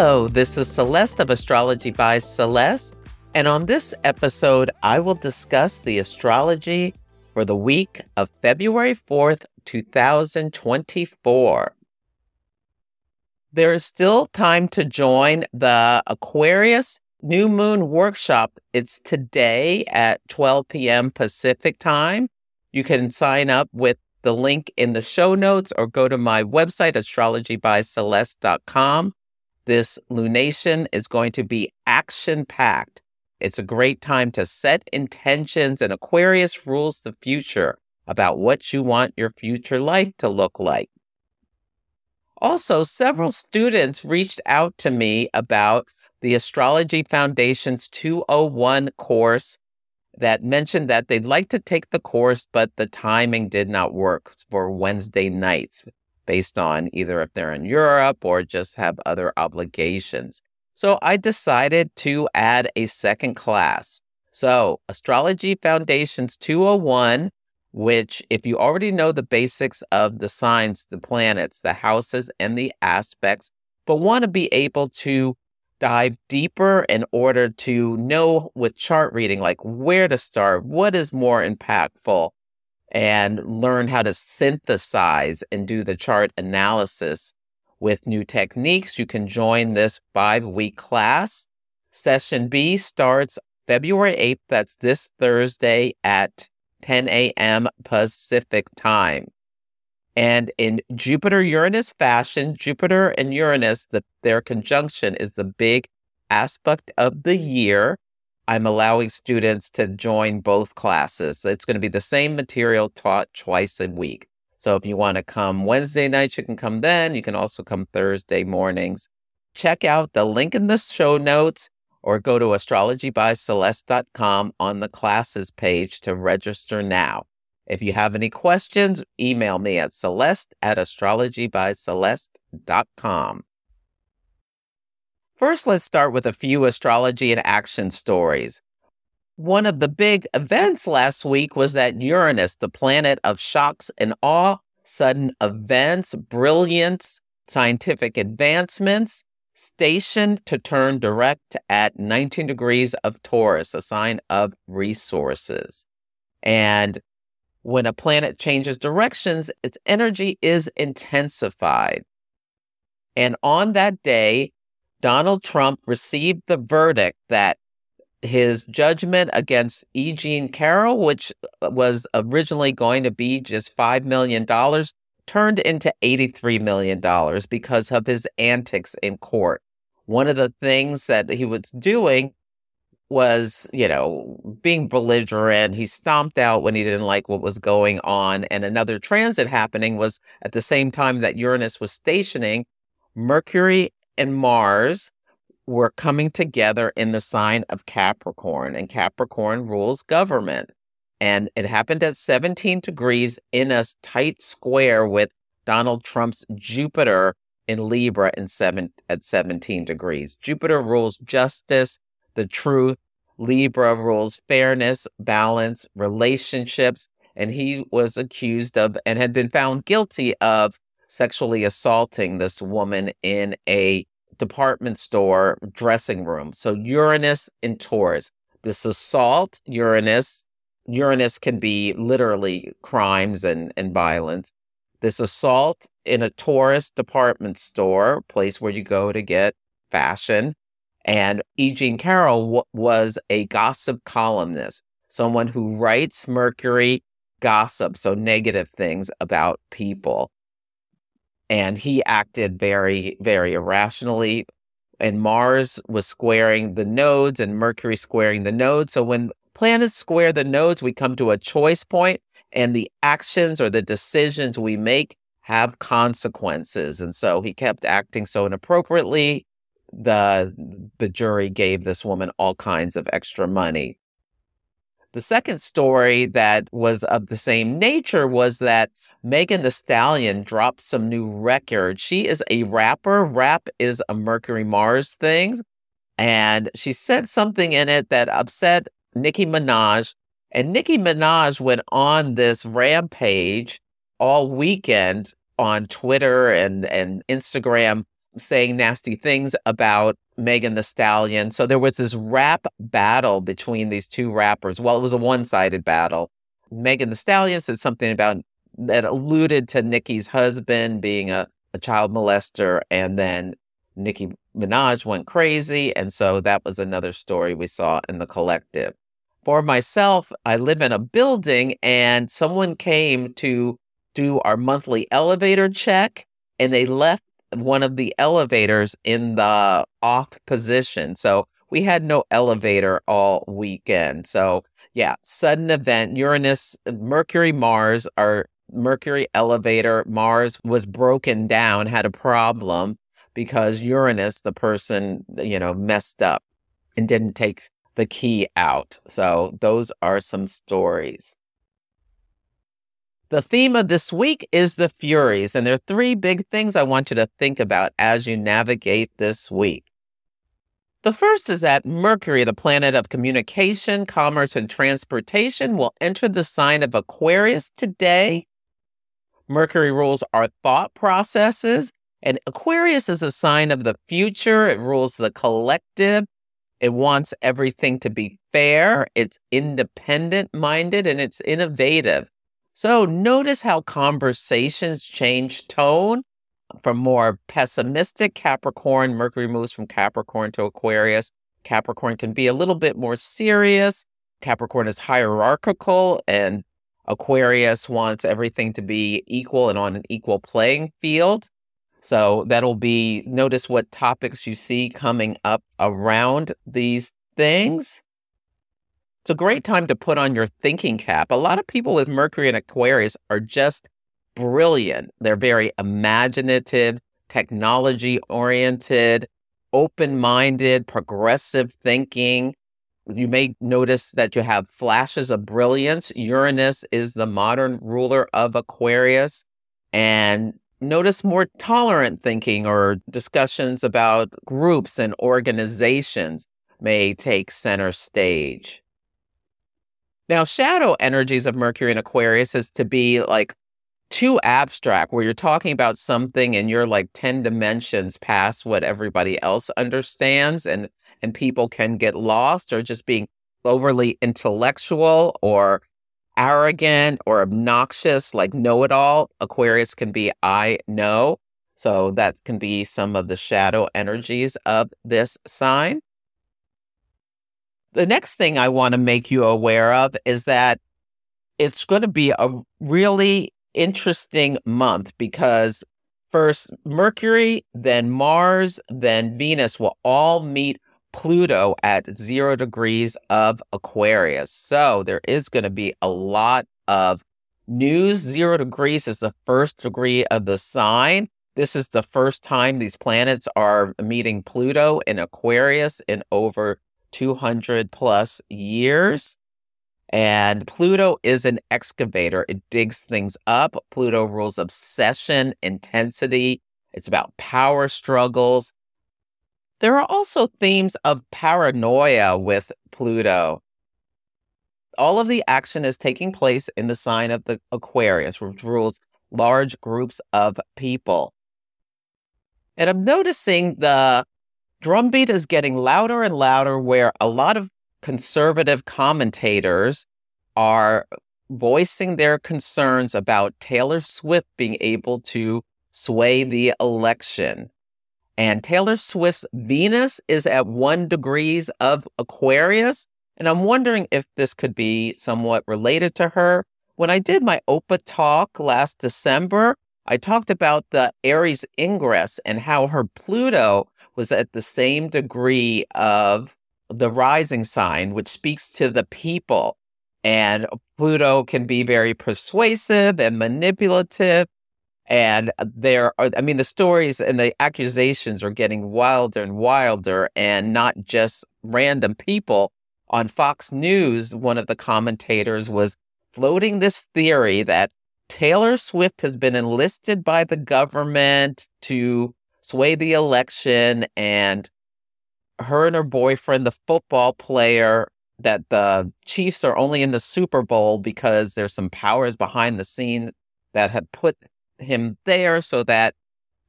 Hello, this is Celeste of Astrology by Celeste, and on this episode, I will discuss the astrology for the week of February 4th, 2024. There is still time to join the Aquarius New Moon Workshop. It's today at 12 p.m. Pacific time. You can sign up with the link in the show notes or go to my website, astrologybyceleste.com. This lunation is going to be action packed. It's a great time to set intentions, and Aquarius rules the future about what you want your future life to look like. Also, several students reached out to me about the Astrology Foundation's 201 course that mentioned that they'd like to take the course, but the timing did not work for Wednesday nights based on either if they're in Europe or just have other obligations. So I decided to add a second class. So, Astrology Foundations 201, which, if you already know the basics of the signs, the planets, the houses, and the aspects, but want to be able to dive deeper in order to know with chart reading, like where to start, what is more impactful, and learn how to synthesize and do the chart analysis with new techniques, you can join this five week class. Session B starts February 8th. That's this Thursday at 10 a.m. Pacific time. And in Jupiter Uranus fashion, Jupiter and Uranus, the, their conjunction is the big aspect of the year. I'm allowing students to join both classes. It's going to be the same material taught twice a week. So if you want to come Wednesday nights, you can come then. You can also come Thursday mornings. Check out the link in the show notes or go to astrologybyceleste.com on the classes page to register now. If you have any questions, email me at celeste at astrologybyceleste.com. First, let's start with a few astrology and action stories. One of the big events last week was that Uranus, the planet of shocks and awe, sudden events, brilliance, scientific advancements, stationed to turn direct at 19 degrees of Taurus, a sign of resources. And when a planet changes directions, its energy is intensified. And on that day, Donald Trump received the verdict that his judgment against E. Jean Carroll, which uh, was originally going to be just $5 million, turned into $83 million because of his antics in court. One of the things that he was doing was, you know, being belligerent. He stomped out when he didn't like what was going on. And another transit happening was at the same time that Uranus was stationing, Mercury and Mars were coming together in the sign of Capricorn, and Capricorn rules government. And it happened at 17 degrees in a tight square with Donald Trump's Jupiter in Libra in seven, at 17 degrees. Jupiter rules justice, the truth. Libra rules fairness, balance, relationships. And he was accused of and had been found guilty of sexually assaulting this woman in a department store dressing room. So Uranus in Taurus. This assault, Uranus, Uranus can be literally crimes and, and violence. This assault in a Taurus department store, place where you go to get fashion. And E. Jean Carroll w- was a gossip columnist, someone who writes Mercury gossip, so negative things about people and he acted very, very irrationally. And Mars was squaring the nodes and Mercury squaring the nodes. So when planets square the nodes, we come to a choice point, and the actions or the decisions we make have consequences. And so he kept acting so inappropriately, the the jury gave this woman all kinds of extra money. The second story that was of the same nature was that Megan Thee Stallion dropped some new record. She is a rapper. Rap is a Mercury Mars thing. And she said something in it that upset Nicki Minaj. And Nicki Minaj went on this rampage all weekend on Twitter and, and Instagram saying nasty things about Megan Thee Stallion. So there was this rap battle between these two rappers. Well, it was a one sided battle. Megan Thee Stallion said something about that alluded to Nicki's husband being a, a child molester. And then Nicki Minaj went crazy. And so that was another story we saw in the collective. For myself, I live in a building and someone came to do our monthly elevator check and they left one of the elevators in the off position. So we had no elevator all weekend. So yeah, sudden event, Uranus, Mercury, Mars, our Mercury elevator, Mars was broken down, had a problem because Uranus, the person, you know, messed up and didn't take the key out. So those are some stories. The theme of this week is the Furies, and there are three big things I want you to think about as you navigate this week. The first is that Mercury, the planet of communication, commerce, and transportation, will enter the sign of Aquarius today. Mercury rules our thought processes, and Aquarius is a sign of the future. It rules the collective. It wants everything to be fair, it's independent minded, and it's innovative. So notice how conversations change tone from more pessimistic Capricorn. Mercury moves from Capricorn to Aquarius. Capricorn can be a little bit more serious. Capricorn is hierarchical, and Aquarius wants everything to be equal and on an equal playing field. So that'll be notice what topics you see coming up around these things. It's a great time to put on your thinking cap. A lot of people with Mercury and Aquarius are just brilliant. They're very imaginative, technology oriented, open minded, progressive thinking. You may notice that you have flashes of brilliance. Uranus is the modern ruler of Aquarius. And notice more tolerant thinking or discussions about groups and organizations may take center stage. Now, shadow energies of Mercury and Aquarius is to be like too abstract, where you're talking about something and you're like 10 dimensions past what everybody else understands, and, and people can get lost or just being overly intellectual or arrogant or obnoxious, like know it all. Aquarius can be I know. So that can be some of the shadow energies of this sign. The next thing I want to make you aware of is that it's going to be a really interesting month because first Mercury, then Mars, then Venus will all meet Pluto at zero degrees of Aquarius. So there is going to be a lot of news. Zero degrees is the first degree of the sign. This is the first time these planets are meeting Pluto in Aquarius in over 200 plus years. And Pluto is an excavator. It digs things up. Pluto rules obsession, intensity. It's about power struggles. There are also themes of paranoia with Pluto. All of the action is taking place in the sign of the Aquarius, which rules large groups of people. And I'm noticing the drumbeat is getting louder and louder, where a lot of conservative commentators are voicing their concerns about Taylor Swift being able to sway the election. And Taylor Swift's Venus is at one degrees of Aquarius. And I'm wondering if this could be somewhat related to her. When I did my OPA talk last December, I talked about the Aries ingress and how her Pluto was at the same degree of the rising sign, which speaks to the people. And Pluto can be very persuasive and manipulative. And there are, I mean, the stories and the accusations are getting wilder and wilder, and not just random people. On Fox News, one of the commentators was floating this theory that Taylor Swift has been enlisted by the government to sway the election, and her and her boyfriend, the football player, that the Chiefs are only in the Super Bowl because there's some powers behind the scene that have put him there so that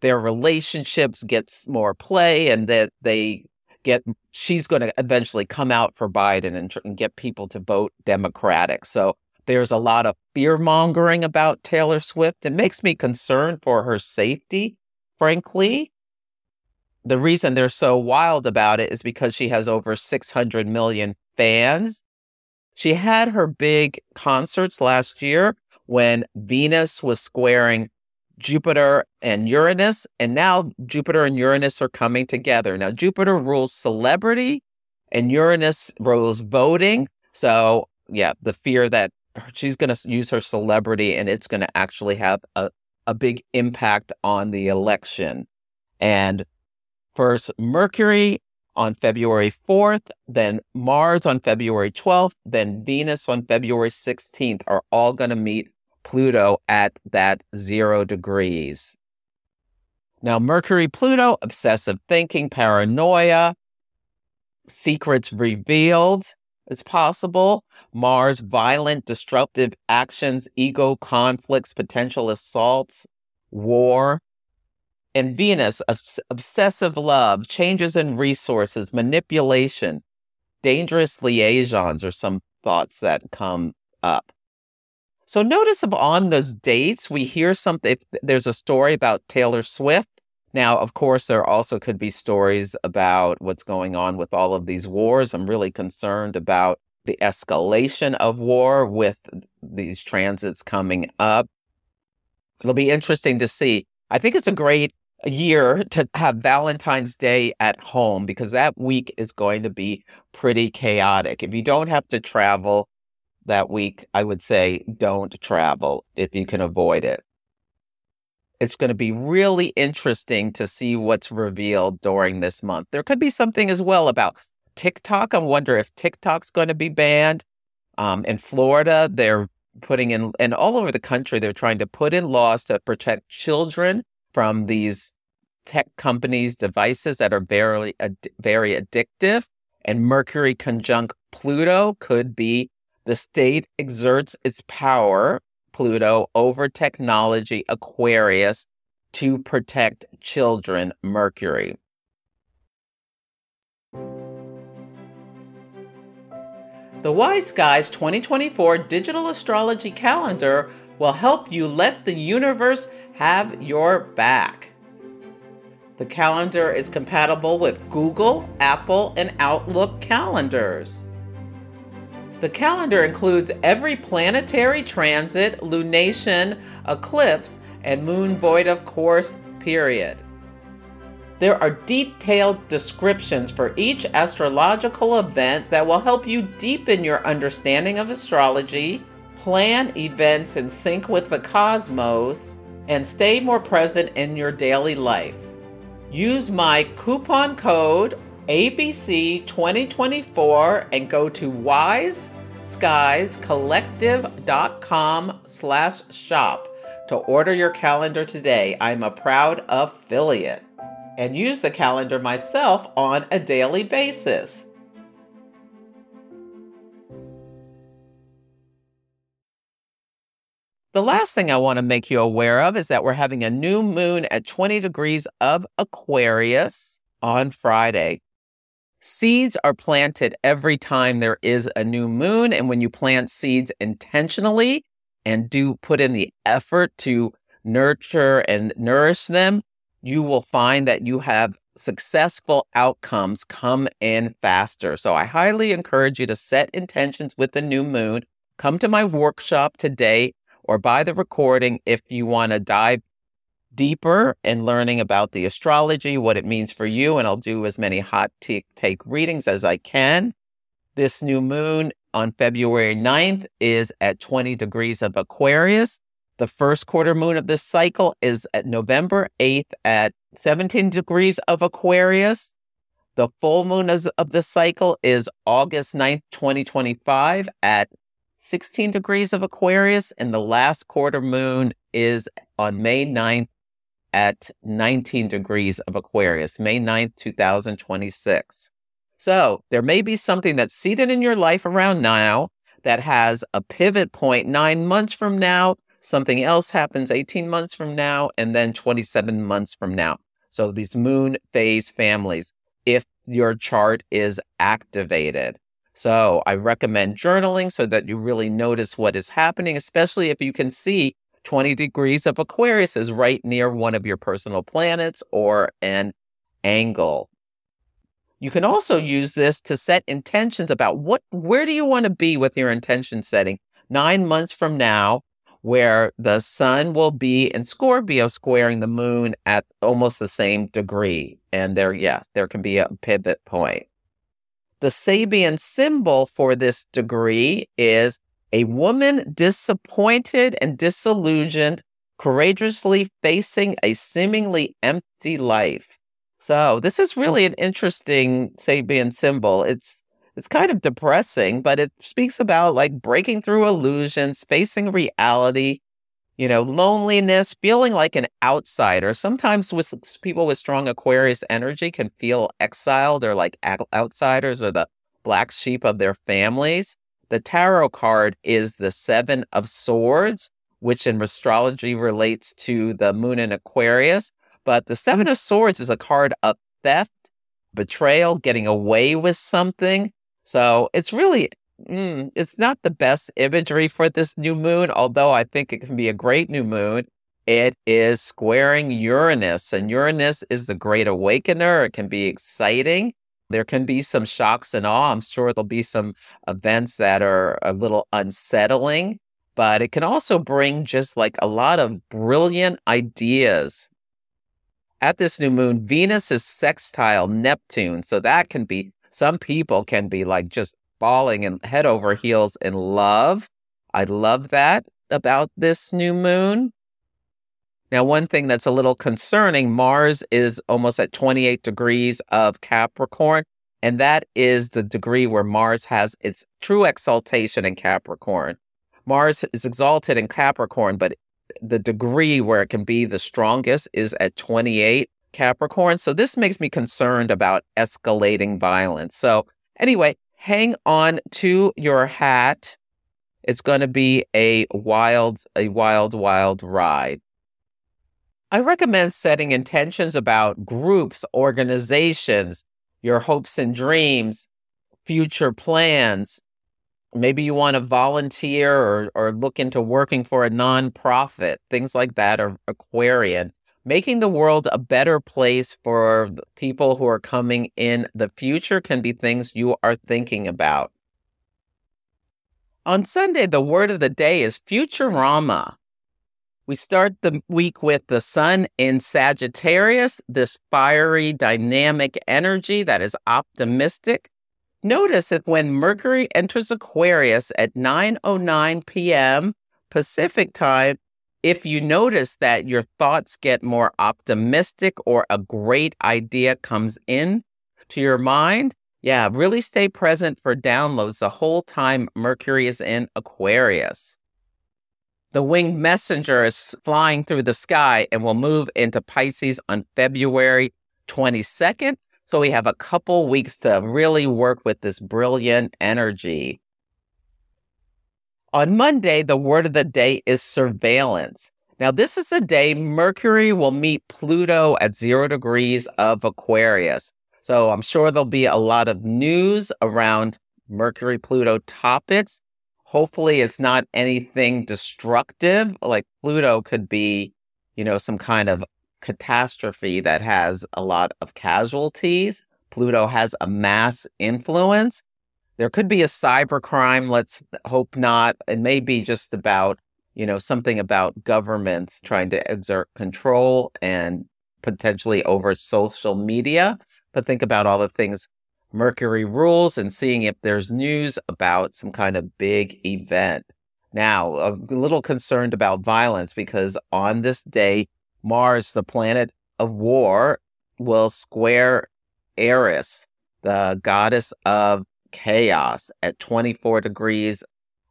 their relationships gets more play and that they get she's going to eventually come out for Biden and, and get people to vote Democratic. So there's a lot of fear mongering about Taylor Swift. It makes me concerned for her safety, frankly. The reason they're so wild about it is because she has over 600 million fans. She had her big concerts last year when Venus was squaring Jupiter and Uranus, and now Jupiter and Uranus are coming together. Now, Jupiter rules celebrity and Uranus rules voting. So, yeah, the fear that she's going to use her celebrity and it's going to actually have a, a big impact on the election. And first, Mercury on February 4th, then Mars on February 12th, then Venus on February 16th are all going to meet Pluto at that zero degrees. Now, Mercury, Pluto, obsessive thinking, paranoia, secrets revealed is possible. Mars, violent, disruptive actions, ego conflicts, potential assaults, war. And Venus, obs- obsessive love, changes in resources, manipulation, dangerous liaisons are some thoughts that come up. So notice on those dates, we hear something. There's a story about Taylor Swift. Now, of course, there also could be stories about what's going on with all of these wars. I'm really concerned about the escalation of war with these transits coming up. It'll be interesting to see. I think it's a great year to have Valentine's Day at home because that week is going to be pretty chaotic. If you don't have to travel, that week, I would say don't travel if you can avoid it. It's going to be really interesting to see what's revealed during this month. There could be something as well about TikTok. I wonder if TikTok's going to be banned. Um, in Florida, they're putting in, and all over the country, they're trying to put in laws to protect children from these tech companies' devices that are very, very addictive. And Mercury conjunct Pluto could be the state exerts its power, Pluto, over technology, Aquarius, to protect children, Mercury. The Wise Skies 2024 digital astrology calendar will help you let the universe have your back. The calendar is compatible with Google, Apple, and Outlook calendars. The calendar includes every planetary transit, lunation, eclipse, and moon void of course period. There are detailed descriptions for each astrological event that will help you deepen your understanding of astrology, plan events in sync with the cosmos, and stay more present in your daily life. Use my coupon code ABC2024 and go to wiseskiescollective.com slash shop to order your calendar today. I'm a proud affiliate and use the calendar myself on a daily basis. The last thing I want to make you aware of is that we're having a new moon at 20 degrees of Aquarius on Friday. Seeds are planted every time there is a new moon. And when you plant seeds intentionally and do put in the effort to nurture and nourish them, you will find that you have successful outcomes come in faster. So I highly encourage you to set intentions with the new moon. Come to my workshop today or buy the recording if you want to dive deeper in learning about the astrology, what it means for you, and I'll do as many hot take, take readings as I can. This new moon on February 9th is at 20 degrees of Aquarius. The first quarter moon of this cycle is at November 8th at 17 degrees of Aquarius. The full moon of the cycle is August 9th, 2025 at 16 degrees of Aquarius. And the last quarter moon is on May 9th at 19 degrees of Aquarius, May 9th, 2026. So there may be something that's seated in your life around now that has a pivot point nine months from now something else happens 18 months from now, and then 27 months from now. So these moon phase families, if your chart is activated. So I recommend journaling so that you really notice what is happening, especially if you can see 20 degrees of Aquarius is right near one of your personal planets or an angle. You can also use this to set intentions about what where do you want to be with your intention setting 9 months from now where the sun will be in Scorpio squaring the moon at almost the same degree. And there, yes, there can be a pivot point. The Sabian symbol for this degree is a woman disappointed and disillusioned, courageously facing a seemingly empty life. So, this is really an interesting Sabian symbol. It's it's kind of depressing, but it speaks about like breaking through illusions, facing reality, you know, loneliness, feeling like an outsider. Sometimes with people with strong Aquarius energy can feel exiled or like outsiders or the black sheep of their families. The tarot card is the 7 of swords, which in astrology relates to the moon in Aquarius, but the 7 of swords is a card of theft, betrayal, getting away with something, so it's really, mm, it's not the best imagery for this new moon, although I think it can be a great new moon. It is squaring Uranus, and Uranus is the great awakener. It can be exciting. There can be some shocks and awe. I'm sure there'll be some events that are a little unsettling, but it can also bring just like a lot of brilliant ideas. At this new moon, Venus is sextile Neptune, so that can be some people can be like just falling and head over heels in love. I love that about this new moon. Now, one thing that's a little concerning Mars is almost at 28 degrees of Capricorn, and that is the degree where Mars has its true exaltation in Capricorn. Mars is exalted in Capricorn, but the degree where it can be the strongest is at 28. Capricorn. So this makes me concerned about escalating violence. So, anyway, hang on to your hat. It's going to be a wild, a wild, wild ride. I recommend setting intentions about groups, organizations, your hopes and dreams, future plans. Maybe you want to volunteer or, or look into working for a nonprofit. Things like that or Aquarian making the world a better place for people who are coming in the future can be things you are thinking about. On Sunday, the word of the day is Futurama. We start the week with the sun in Sagittarius, this fiery, dynamic energy that is optimistic. Notice that when Mercury enters Aquarius at 9:09 p.m. Pacific time, if you notice that your thoughts get more optimistic or a great idea comes in to your mind, yeah, really stay present for downloads the whole time Mercury is in Aquarius. The winged messenger is flying through the sky and will move into Pisces on February 22nd. So we have a couple weeks to really work with this brilliant energy. On Monday, the word of the day is surveillance. Now, this is the day Mercury will meet Pluto at zero degrees of Aquarius. So I'm sure there'll be a lot of news around Mercury Pluto topics. Hopefully, it's not anything destructive. Like Pluto could be, you know, some kind of catastrophe that has a lot of casualties. Pluto has a mass influence. There could be a cyber crime. Let's hope not. It may be just about, you know, something about governments trying to exert control and potentially over social media. But think about all the things Mercury rules and seeing if there's news about some kind of big event. Now, a little concerned about violence because on this day, Mars, the planet of war, will square Eris, the goddess of chaos, at 24 degrees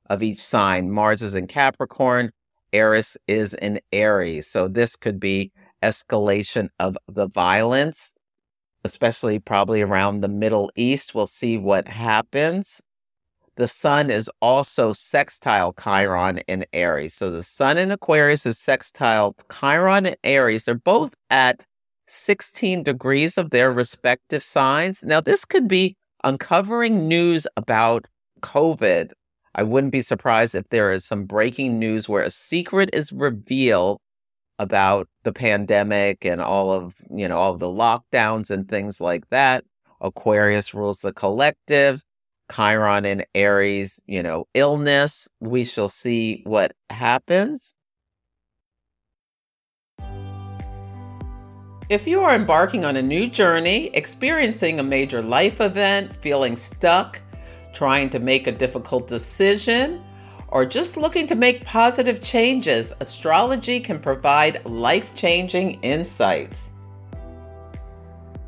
of each sign. Mars is in Capricorn, Eris is in Aries. So this could be escalation of the violence, especially probably around the Middle East. We'll see what happens. The sun is also sextile Chiron in Aries. So the sun in Aquarius is sextile Chiron in Aries. They're both at 16 degrees of their respective signs. Now, this could be uncovering news about COVID. I wouldn't be surprised if there is some breaking news where a secret is revealed about the pandemic and all of, you know, all the lockdowns and things like that. Aquarius rules the collective. Chiron and Aries, you know, illness. We shall see what happens. If you are embarking on a new journey, experiencing a major life event, feeling stuck, trying to make a difficult decision, or just looking to make positive changes, astrology can provide life changing insights.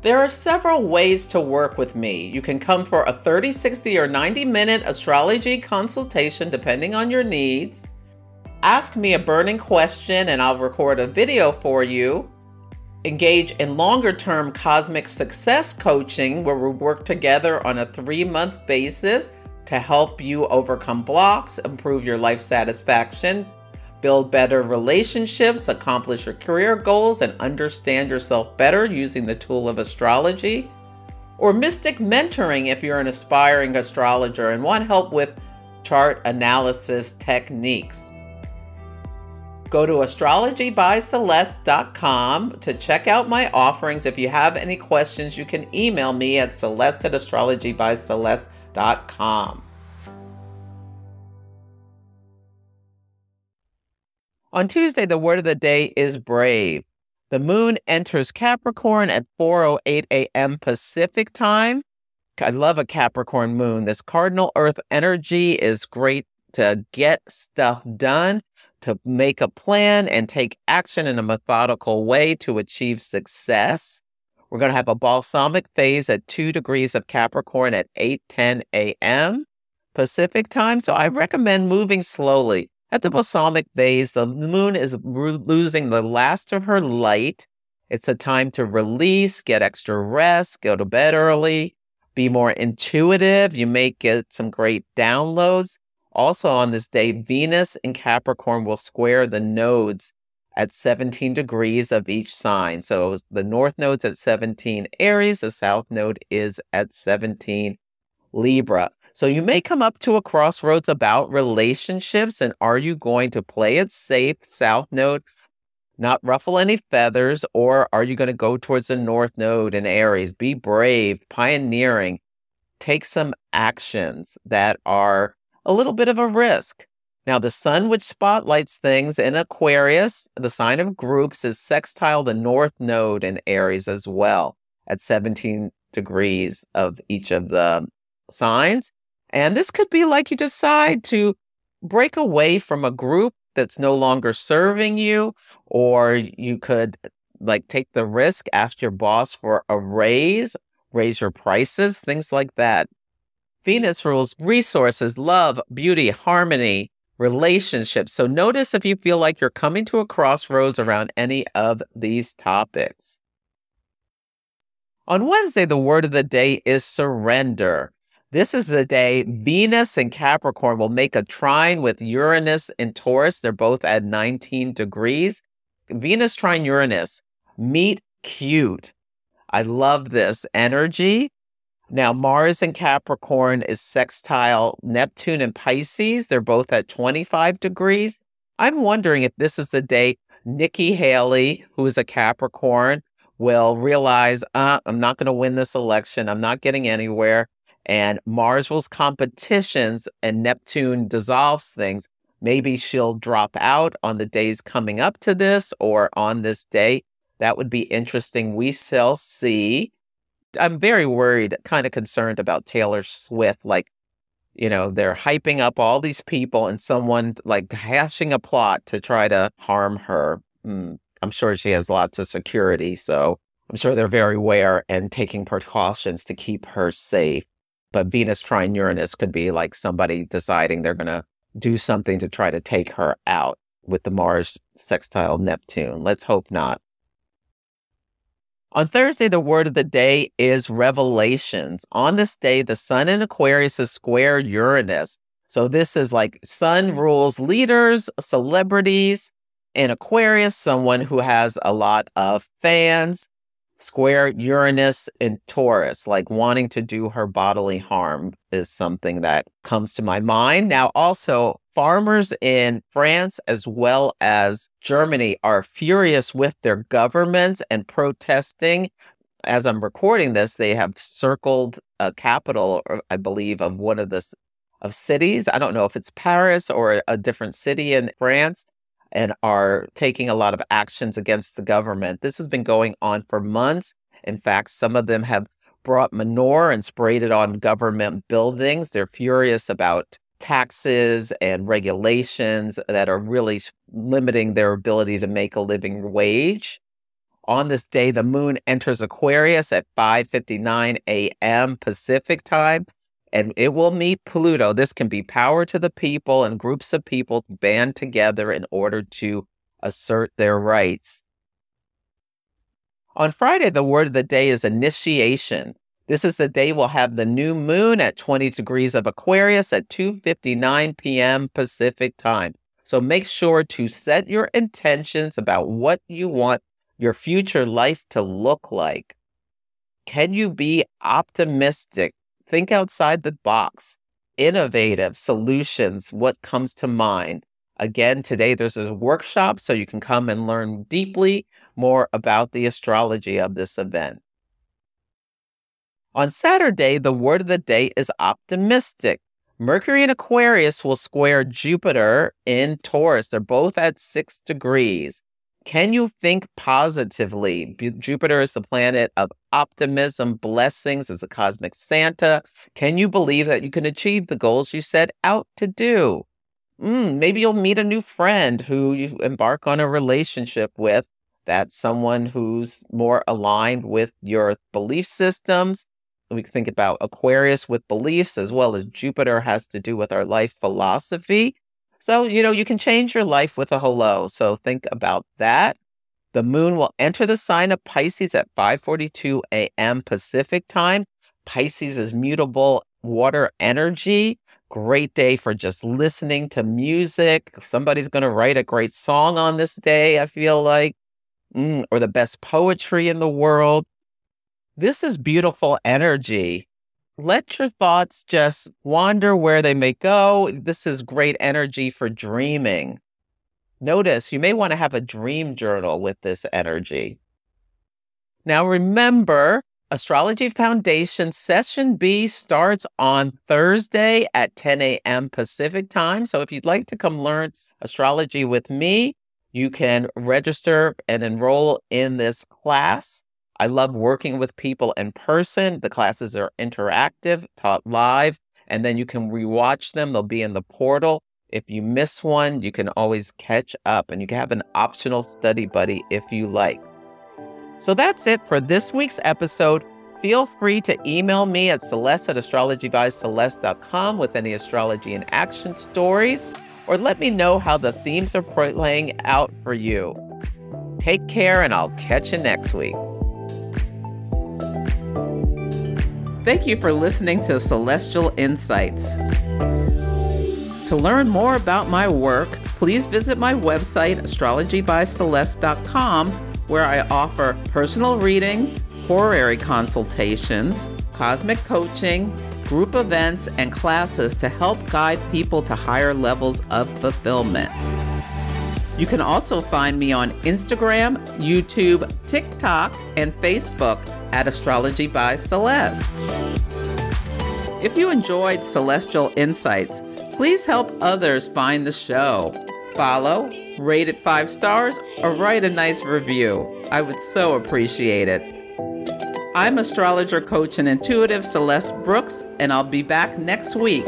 There are several ways to work with me. You can come for a 30, 60, or 90 minute astrology consultation depending on your needs. Ask me a burning question and I'll record a video for you. Engage in longer term cosmic success coaching where we work together on a three month basis to help you overcome blocks, improve your life satisfaction, build better relationships, accomplish your career goals, and understand yourself better using the tool of astrology. Or mystic mentoring if you're an aspiring astrologer and want help with chart analysis techniques. Go to astrologybyceleste.com to check out my offerings. If you have any questions, you can email me at celeste at astrologybyceleste.com. On Tuesday, the word of the day is brave. The moon enters Capricorn at 4:08 a.m. Pacific time. I love a Capricorn moon. This cardinal earth energy is great to get stuff done, to make a plan and take action in a methodical way to achieve success. We're going to have a balsamic phase at 2 degrees of Capricorn at 8:10 a.m. Pacific time, so I recommend moving slowly. At the balsamic phase, the moon is losing the last of her light. It's a time to release, get extra rest, go to bed early, be more intuitive. You may get some great downloads. Also, on this day, Venus and Capricorn will square the nodes at 17 degrees of each sign. So the north node's at 17 Aries, the south node is at 17 Libra. So you may come up to a crossroads about relationships and are you going to play it safe, south node, not ruffle any feathers, or are you going to go towards the north node in Aries? Be brave, pioneering, take some actions that are a little bit of a risk. Now, the sun, which spotlights things in Aquarius, the sign of groups, is sextile the north node in Aries as well at 17 degrees of each of the signs. And this could be like you decide to break away from a group that's no longer serving you, or you could like take the risk, ask your boss for a raise, raise your prices, things like that. Venus rules resources, love, beauty, harmony, relationships. So notice if you feel like you're coming to a crossroads around any of these topics. On Wednesday, the word of the day is surrender. This is the day Venus and Capricorn will make a trine with Uranus and Taurus. They're both at 19 degrees. Venus trine Uranus. Meet cute. I love this energy. Now, Mars and Capricorn is sextile Neptune and Pisces. They're both at 25 degrees. I'm wondering if this is the day Nikki Haley, who is a Capricorn, will realize, uh, I'm not going to win this election. I'm not getting anywhere and Mars rules competitions and Neptune dissolves things, maybe she'll drop out on the days coming up to this or on this day. That would be interesting. We shall see. I'm very worried, kind of concerned about Taylor Swift. Like, you know, they're hyping up all these people and someone like hashing a plot to try to harm her. Mm, I'm sure she has lots of security. So I'm sure they're very aware and taking precautions to keep her safe. But Venus trine Uranus could be like somebody deciding they're going to do something to try to take her out with the Mars sextile Neptune. Let's hope not. On Thursday, the word of the day is revelations. On this day, the sun in Aquarius is square Uranus. So this is like sun mm. rules leaders, celebrities. In Aquarius, someone who has a lot of fans, square Uranus in Taurus, like wanting to do her bodily harm, is something that comes to my mind. Now, also, farmers in France as well as Germany are furious with their governments and protesting. As I'm recording this, they have circled a capital, I believe, of one of the of cities. I don't know if it's Paris or a different city in France and are taking a lot of actions against the government. This has been going on for months. In fact, some of them have brought manure and sprayed it on government buildings. They're furious about taxes and regulations that are really limiting their ability to make a living wage. On this day, the moon enters Aquarius at 5:59 a.m. Pacific time and it will meet Pluto. This can be power to the people and groups of people band together in order to assert their rights. On Friday, the word of the day is initiation. This is the day we'll have the new moon at 20 degrees of Aquarius at 2:59 p.m. Pacific time. So make sure to set your intentions about what you want your future life to look like. Can you be optimistic Think outside the box. Innovative solutions. What comes to mind? Again, today there's a workshop so you can come and learn deeply more about the astrology of this event. On Saturday, the word of the day is optimistic. Mercury in Aquarius will square Jupiter in Taurus. They're both at six degrees. Can you think positively? Jupiter is the planet of optimism, blessings, as a cosmic Santa. Can you believe that you can achieve the goals you set out to do? Mm, maybe you'll meet a new friend who you embark on a relationship with. That's someone who's more aligned with your belief systems. We think about Aquarius with beliefs as well as Jupiter has to do with our life philosophy. So, you know, you can change your life with a hello. So think about that. The moon will enter the sign of Pisces at 5:42 a.m. Pacific time. Pisces is mutable water energy. Great day for just listening to music. Somebody's going to write a great song on this day, I feel like, mm, or the best poetry in the world. This is beautiful energy let your thoughts just wander where they may go. This is great energy for dreaming. Notice you may want to have a dream journal with this energy. Now, remember, Astrology Foundation Session B starts on Thursday at 10 a.m. Pacific time. So, if you'd like to come learn astrology with me, you can register and enroll in this class. I love working with people in person. The classes are interactive, taught live, and then you can rewatch them. They'll be in the portal. If you miss one, you can always catch up and you can have an optional study buddy if you like. So that's it for this week's episode. Feel free to email me at celeste at astrologybyceleste.com with any astrology and action stories, or let me know how the themes are playing out for you. Take care, and I'll catch you next week. Thank you for listening to Celestial Insights. To learn more about my work, please visit my website, astrologybyceleste.com, where I offer personal readings, horary consultations, cosmic coaching, group events, and classes to help guide people to higher levels of fulfillment. You can also find me on Instagram, YouTube, TikTok, and Facebook at Astrology by Celeste. If you enjoyed Celestial Insights, please help others find the show. Follow, rate it five stars, or write a nice review. I would so appreciate it. I'm astrologer, coach, and intuitive Celeste Brooks, and I'll be back next week.